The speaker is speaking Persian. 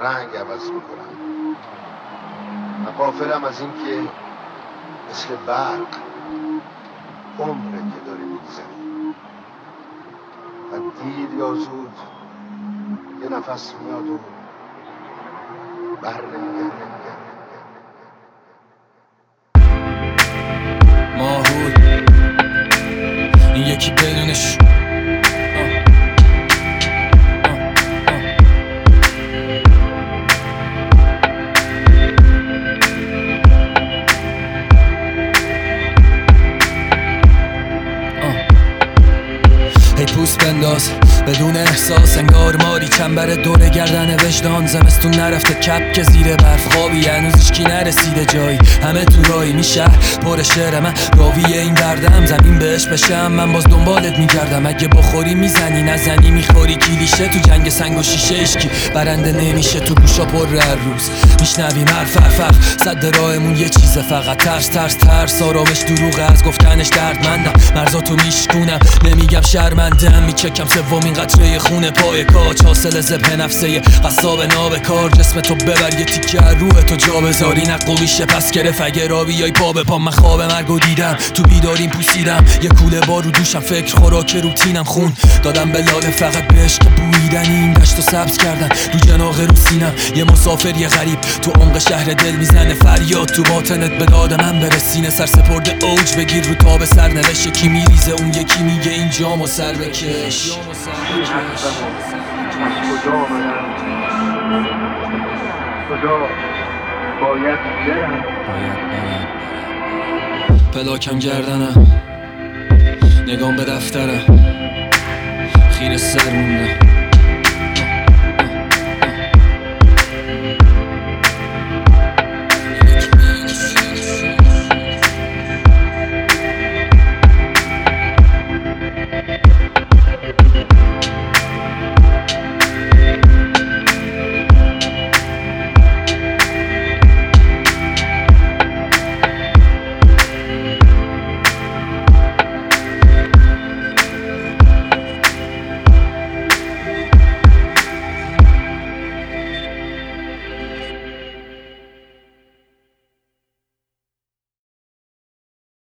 رنگ عوض می‌کنم. و قافلم از این که مثل برق عمره که داری میگذری. و دیر یا زود یه نفس میاد و بر بنداز. بدون احساس انگار ماری چنبر دور گردن وجدان. زمستون نرفته کپ که زیر برف. خوابی هنوز کی نرسیده جایی. همه تو رایی میشه. پر شعر من. راوی این دردم زمین بهش بشم. من باز دنبالت میگردم. اگه بخوری می‌زنی. نزنی می‌خوری. کلیشه تو جنگ سنگ و شیشه اشکی. برنده نمیشه. تو گوشا پر هر روز میشنویم حرف حرف صد راهمون یه چیزه. فقط ترس ترس ترس. آرامش دروغ از گفتنش دردمندم. مرزاتو میشکونم. نمیگم شرمندم. میچکم سومین قطره خونه پای کاچ حاصل زبه نفسه. قصاب ناب کار. جسم تو ببر. یه تیکه از تو جا بذاری نقویشه پس گرف اگه را بیای پا به پا من خواب مرگو دیدم. تو بیداریم پوسیدم. یه کوله بار رو دوشم فکر خوراک روتینم خون. دادم به لاله فقط به عشق بویدن این دشت و سبز کردن رو جناق رو سینم یه مسافر یه غریب. تو عمق شهر دل می‌زنه فریاد. تو باطنت به داد من برسینه. سر سپرده اوج بگیر رو تاب سر. نوشت یکی میریزه اون یکی میگه این جامو سر بکش. باید برم. پلاکم گردنم نگام به دفترم خیر سر